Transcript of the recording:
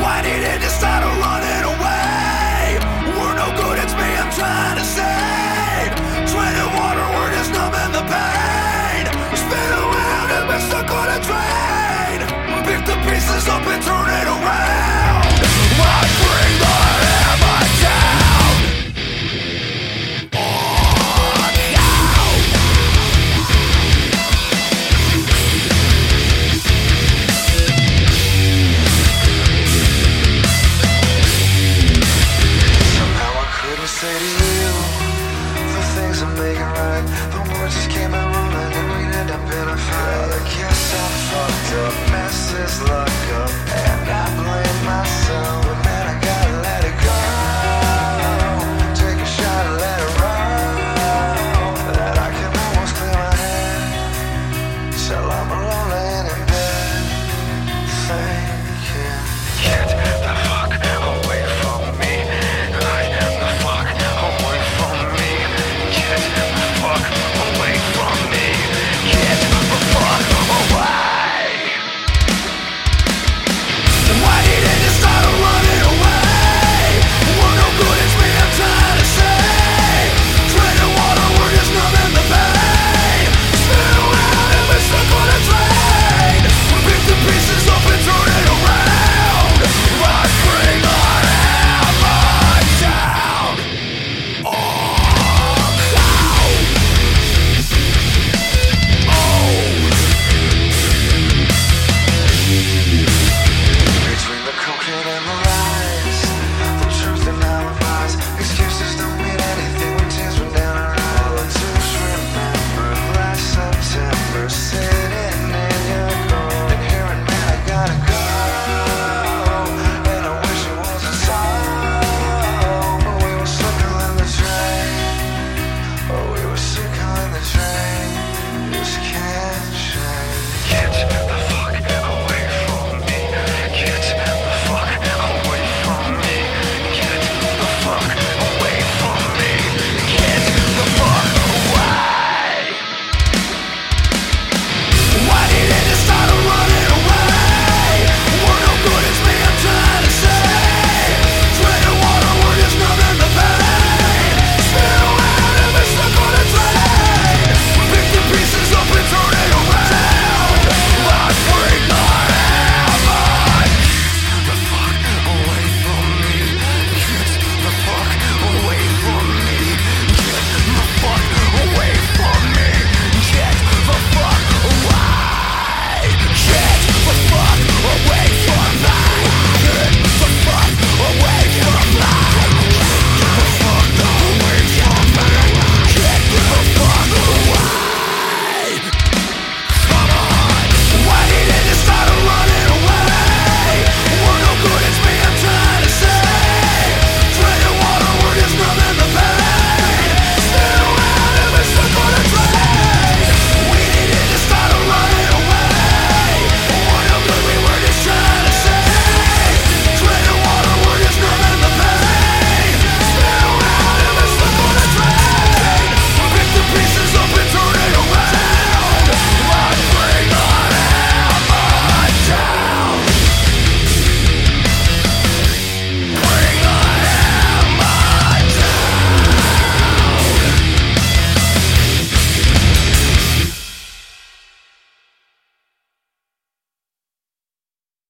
Why did it just start running? is love.